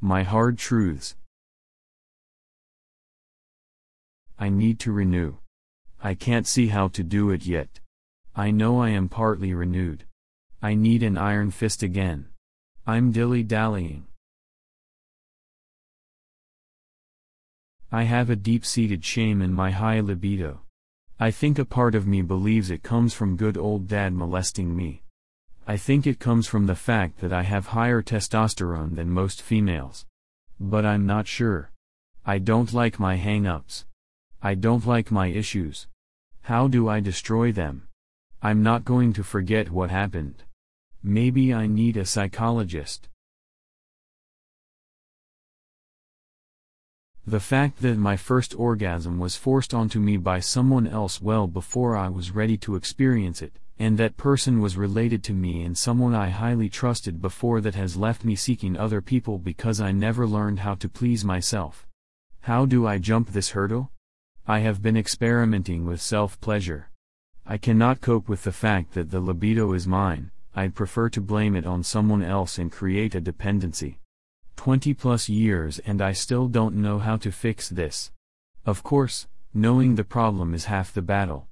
My hard truths. I need to renew. I can't see how to do it yet. I know I am partly renewed. I need an iron fist again. I'm dilly dallying. I have a deep seated shame in my high libido. I think a part of me believes it comes from good old dad molesting me. I think it comes from the fact that I have higher testosterone than most females. But I'm not sure. I don't like my hang ups. I don't like my issues. How do I destroy them? I'm not going to forget what happened. Maybe I need a psychologist. The fact that my first orgasm was forced onto me by someone else well before I was ready to experience it, and that person was related to me and someone I highly trusted before that has left me seeking other people because I never learned how to please myself. How do I jump this hurdle? I have been experimenting with self pleasure. I cannot cope with the fact that the libido is mine, I'd prefer to blame it on someone else and create a dependency. 20 plus years and I still don't know how to fix this. Of course, knowing the problem is half the battle.